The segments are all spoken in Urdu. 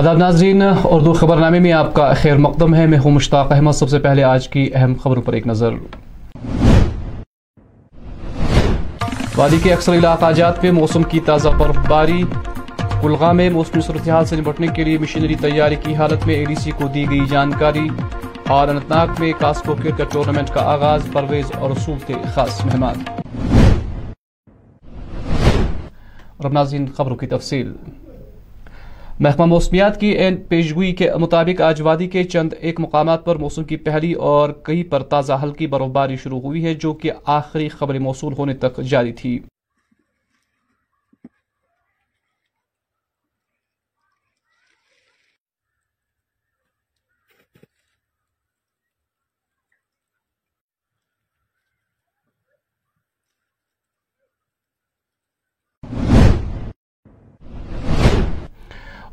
آداب ناظرین، اردو خبر نامے میں آپ کا خیر مقدم ہے۔ میں ہوں مشتاق احمد۔ سب سے پہلے آج کی اہم خبروں پر ایک نظر۔ وادی کے اکثر علاقہ جات میں موسم کی تازہ برف باری کلغا میں موسمی صورتحال سے نمٹنے کے لیے مشینری تیاری کی حالت میں اے ڈی سی کو دی گئی جانکاری۔ اور انتناگ میں کاسکو کرکٹ ٹورنامنٹ کا آغاز، پرویز اور رسول تھے خاص مہمان۔ اور ناظرین خبروں کی تفصیل۔ محکمہ موسمیات کی این پیشگوئی کے مطابق آج وادی کے چند ایک مقامات پر موسم کی پہلی اور کئی پر تازہ ہلکی برفباری شروع ہوئی ہے، جو کہ آخری خبر موصول ہونے تک جاری تھی۔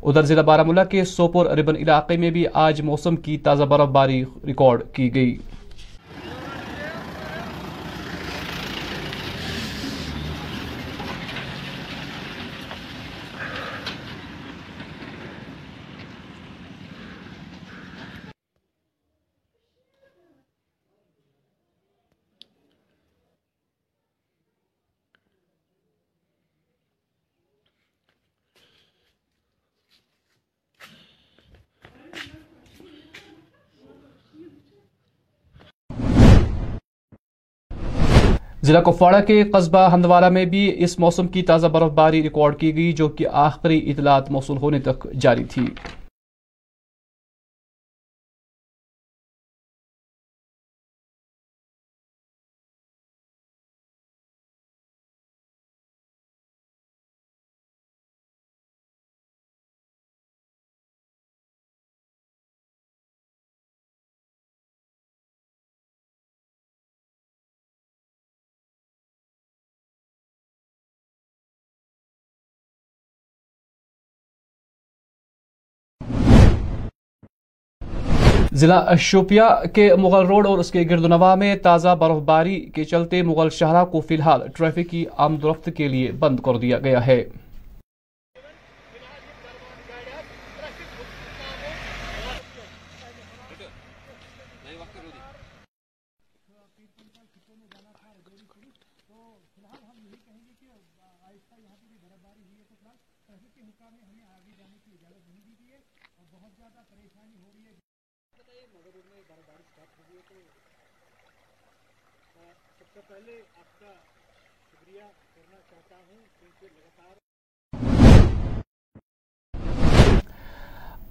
ادھر ضلع بارہ ملا کے سوپور اربن علاقے میں بھی آج موسم کی تازہ برف باری ریکارڈ کی گئی۔ ضلع کپواڑہ کے قصبہ ہندوارہ میں بھی اس موسم کی تازہ برف باری ریکارڈ کی گئی، جو کہ آخری اطلاعات موصول ہونے تک جاری تھی۔ ضلع شوپیا کے مغل روڈ اور اس کے گرد نواح میں تازہ برف باری کے چلتے مغل شہرہ کو فی الحال ٹریفک کی آمد رفت کے لیے بند کر دیا گیا ہے۔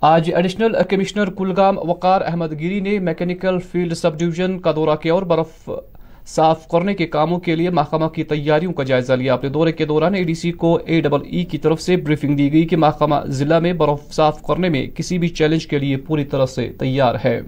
آج ایڈیشنل کمشنر کلگام وقار احمد گیری نے میکینیکل فیلڈ سب ڈیویژن کا دورہ کیا اور برف صاف کرنے کے کاموں کے لیے محکمہ کی تیاریوں کا جائزہ لیا۔ اپنے دورے کے دوران اے ڈی سی کو اے ڈبل ای کی طرف سے بریفنگ دی گئی کہ محکمہ ضلع میں برف صاف کرنے میں کسی بھی چیلنج کے لیے پوری طرح سے تیار ہے۔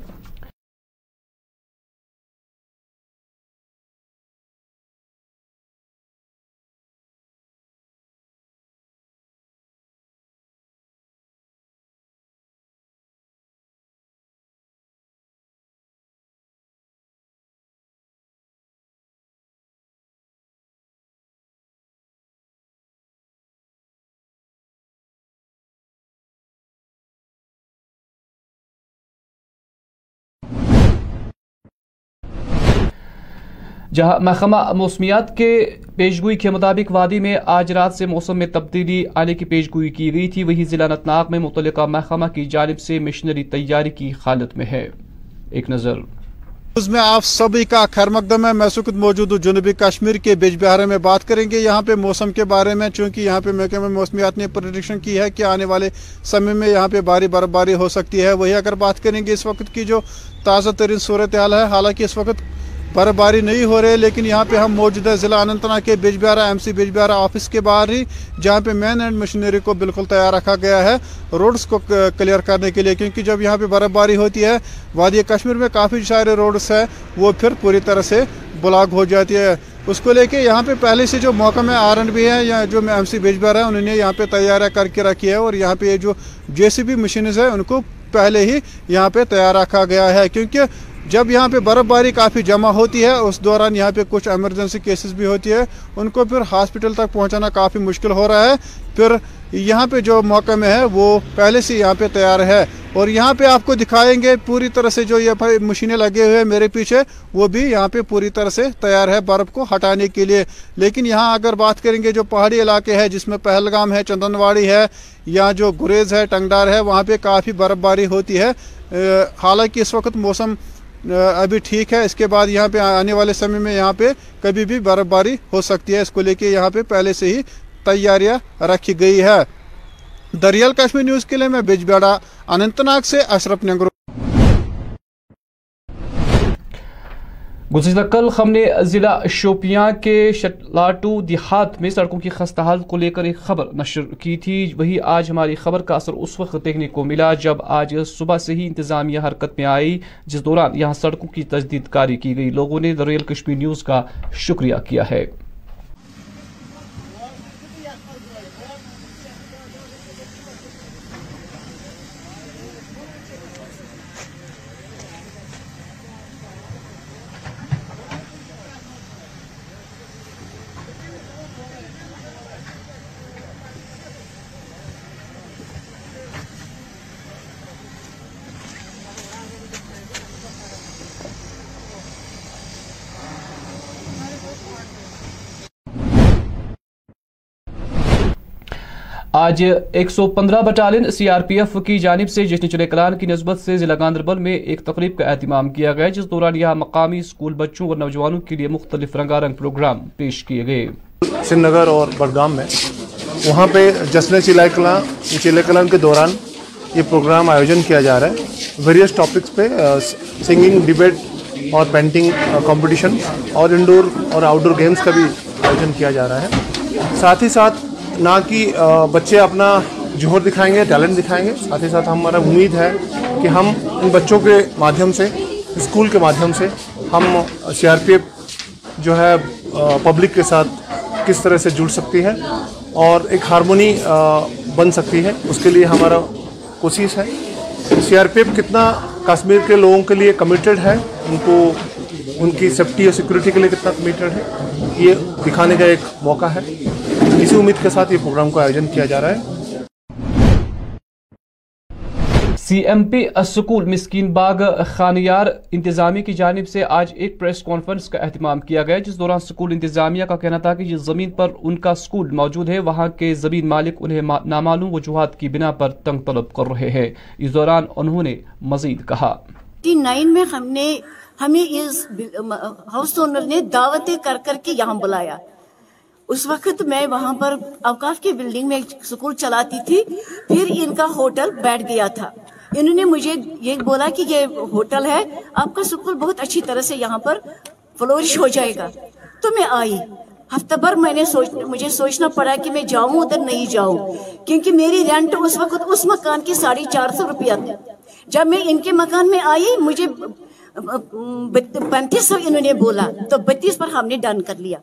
جہاں محکمہ موسمیات کے پیشگوئی کے مطابق وادی میں آج رات سے موسم میں تبدیلی آنے کی پیشگوئی کی گئی تھی، وہی ضلع نتناگ میں متعلقہ محکمہ کی جانب سے مشنری تیاری کی حالت میں ہے۔ ایک نظر۔ اس میں آپ سبھی کا خیر مقدم ہے۔ میں سکت موجود ہوں جنوبی کشمیر کے بیج بہارے میں بات کریں گے۔ یہاں پہ موسم کے بارے میں، چونکہ یہاں پہ محکمہ موسمیات نے پروڈکشن کی ہے کہ آنے والے سمے میں یہاں پہ باری برف باری ہو سکتی ہے۔ وہی اگر بات کریں گے اس وقت کی جو تازہ ترین صورتحال ہے، حالانکہ اس وقت برف باری نہیں ہو رہی، لیکن یہاں پہ ہم موجود ضلع اننت ناگ کے بیج بہارا ایم سی بیج بہارا آفس کے باہر ہی، جہاں پہ مین اینڈ مشینری کو بالکل تیار رکھا گیا ہے، روڈز کو کلیئر کرنے کے لیے، کیونکہ جب یہاں پہ برف باری ہوتی ہے، وادی کشمیر میں کافی سارے روڈز ہیں، وہ پھر پوری طرح سے بلاک ہو جاتی ہے۔ اس کو لے کے یہاں پہ پہلے سے جو موقع آر اینڈ بی ہے یا جو ایم سی بیج بہارا ہے انہوں نے یہاں پہ تیاریاں کر کے رکھی ہے اور یہاں پہ جو جے سی بی مشینز ہے ان کو پہلے ہی یہاں پہ تیار رکھا گیا ہے، کیونکہ جب یہاں پہ برف باری کافی جمع ہوتی ہے، اس دوران یہاں پہ کچھ ایمرجنسی کیسز بھی ہوتی ہے، ان کو پھر ہاسپٹل تک پہنچانا کافی مشکل ہو رہا ہے۔ پھر یہاں پہ جو موقع میں ہے، وہ پہلے سے یہاں پہ تیار ہے۔ اور یہاں پہ آپ کو دکھائیں گے پوری طرح سے جو یہ مشینیں لگے ہوئے ہیں میرے پیچھے، وہ بھی یہاں پہ پوری طرح سے تیار ہے برف کو ہٹانے کے لیے۔ لیکن یہاں اگر بات کریں گے جو پہاڑی علاقے ہیں، جس میں پہلگام ہے چندن واڑی ہے، یا جو گریز ہے ٹنگڈار ہے، وہاں پہ کافی برف باری ہوتی ہے۔ حالانکہ اس وقت موسم ابھی ٹھیک ہے، اس کے بعد یہاں پہ آنے والے سمے میں یہاں پہ کبھی بھی برف باری ہو سکتی ہے۔ اس کو لے کے یہاں پہ پہلے سے ہی تیاریاں رکھی گئی ہے۔ دریال کشمیر نیوز کے لیے میں بج بیڑا، اننت ناگ سے اشرف نگرو گزشتہ کل ہم نے ضلع شوپیاں کے شٹلاٹو دیہات میں سڑکوں کی خستہ حال کو لے کر ایک خبر نشر کی تھی۔ وہی آج ہماری خبر کا اثر اس وقت دیکھنے کو ملا جب آج صبح سے ہی انتظامیہ حرکت میں آئی، جس دوران یہاں سڑکوں کی تجدید کاری کی گئی۔ لوگوں نے دریل کشمیر نیوز کا شکریہ کیا ہے۔ آج ایک سو پندرہ battalion C R P F کی جانب سے جشن چلے کلان کی نسبت سے ضلع گاندربل میں ایک تقریب کا اہتمام کیا گیا، جس دوران یہاں مقامی اسکول بچوں اور نوجوانوں کے لیے مختلف رنگا رنگ پروگرام پیش کیے گئے۔ سری نگر اور بڑگام میں وہاں پہ جشن چلے کلان چلے کلان کے دوران یہ پروگرام آیوجن کیا جا رہا ہے۔ ویریس ٹاپکس پہ سنگنگ ڈبیٹ اور پینٹنگ کمپٹیشن اور انڈور اور آؤٹ ڈور گیمز کا بھی آیوجن کیا جا رہا ہے۔ ساتھ ہی ساتھ نہ کہ بچے اپنا جوہر دکھائیں گے، ٹیلنٹ دکھائیں گے۔ ساتھ ہی ساتھ ہمارا امید ہے کہ ہم ان بچوں کے مادھیم سے، اسکول کے مادھیم سے ہم سی آر پی ایف جو ہے پبلک کے ساتھ کس طرح سے جڑ سکتی ہے اور ایک ہارمونی بن سکتی ہے، اس کے لیے ہمارا کوشش ہے۔ سی آر پی ایف کتنا کشمیر کے لوگوں کے لیے کمیٹڈ ہے، ان کو، ان کی سیفٹی اور سیکورٹی کے لیے کتنا کمیٹڈ ہے، یہ دکھانے کا ایک موقع ہے۔ اسی امید کے ساتھ یہ پروگرام کا آیوجن کیا جا رہا ہے۔ سی ایم پی اسکول مسکین باغ خانیار انتظامی کی جانب سے آج ایک پریس کانفرنس کا اہتمام کیا گیا جس دوران سکول انتظامیہ کا کہنا تھا کہ یہ زمین پر ان کا اسکول موجود ہے وہاں کے زمین مالک انہیں نامعلوم وجوہات کی بنا پر تنگ طلب کر رہے ہیں۔ اس دوران انہوں نے مزید کہا۔ جی، نائن میں ہم نے ہمیں اس ہاؤس اونر نے دعوتیں کر کر کے یہاں بلایا۔ اس وقت میں وہاں پر اوقاف کی بلڈنگ میں ایک سکول چلاتی تھی، پھر ان کا ہوٹل بیٹھ گیا تھا۔ انہوں نے مجھے یہ بولا کہ یہ ہوٹل ہے، آپ کا سکول بہت اچھی طرح سے یہاں پر فلورش ہو جائے گا۔ تو میں آئی۔ ہفتہ بھر میں نے سوچ، مجھے سوچنا پڑا کہ میں جاؤں ادھر نہیں جاؤں، کیونکہ میری رینٹ اس وقت اس مکان کی ساڑھے چار سو روپیہ تھی۔ جب میں ان کے مکان میں آئی، مجھے پینتیس سو انہوں نے بولا۔ تو بتیس پر ہم نے ڈن کر لیا۔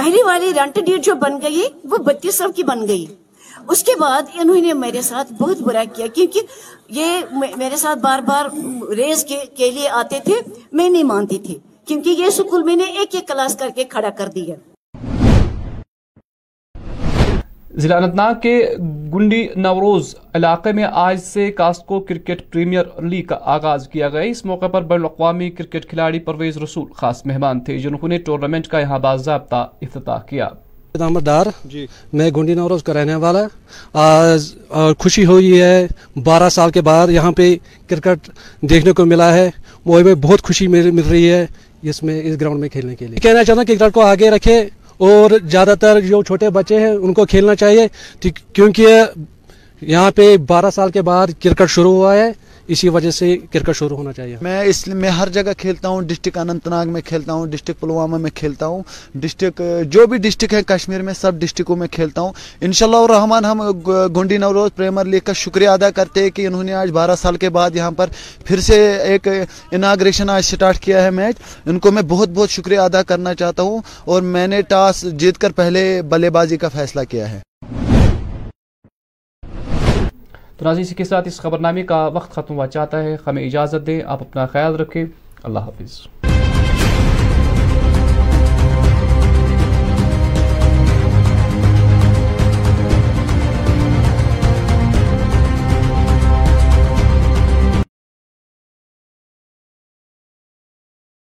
پہلی والی رینٹ ڈیٹ جو بن گئی وہ بتیس سو کی بن گئی۔ اس کے بعد انہوں نے میرے ساتھ بہت برا کیا کیونکہ یہ میرے ساتھ بار بار ریز کے, کے لیے آتے تھے میں نہیں مانتی تھی۔ کیونکہ یہ سکول میں نے ایک ایک کلاس کر کے کھڑا کر دیا۔ ضلع انت ناگ کے گنڈی نوروز علاقے میں آج سے کاسکو کرکٹ پریمیئر لیگ کا آغاز کیا گیا۔ اس موقع پر بین الاقوامی کرکٹ کھلاڑی پرویز رسول خاص مہمان تھے جنہوں نے ٹورنامنٹ کا یہاں باضابطہ افتتاح کیا۔ احمد دار جی۔ میں گنڈی نوروز کا رہنے والا آج خوشی ہوئی ہے۔ بارہ سال کے بعد یہاں پہ کرکٹ دیکھنے کو ملا ہے۔ وہ بہت خوشی مل رہی ہے اس میں اس گراؤنڈ میں کھیلنے کے لیے۔ کہنا چاہتا ہوں کرکٹ کو آگے رکھے۔ اور زیادہ تر جو چھوٹے بچے ہیں، ان کو کھیلنا چاہیے۔ کیونکہ یہاں پہ بارہ سال کے بعد کرکٹ شروع ہوا ہے۔ اسی وجہ سے کرکٹ شروع ہونا چاہیے۔ میں اس میں ہر جگہ کھیلتا ہوں ڈسٹرک اننت ناگ میں کھیلتا ہوں ڈسٹرک پلوامہ میں کھیلتا ہوں ڈسٹرک جو بھی ڈسٹرک ہے کشمیر میں سب ڈسٹرکوں میں کھیلتا ہوں۔ انشاءاللہ الرحمن، ہم گنڈی نوروز پریمر لیگ کا شکریہ ادا کرتے ہیں کہ انہوں نے آج بارہ سال کے بعد یہاں پر پھر سے ایک اناگریشن آج سٹارٹ کیا ہے میچ۔ ان کو میں بہت بہت شکریہ ادا کرنا چاہتا ہوں اور میں نے ٹاس جیت کر پہلے بلے بازی کا فیصلہ کیا ہے۔ تو ناظرین، اسی کے ساتھ اس خبرنامے کا وقت ختم ہوا چاہتا ہے۔ ہمیں اجازت دیں، آپ اپنا خیال رکھیں۔ اللہ حافظ۔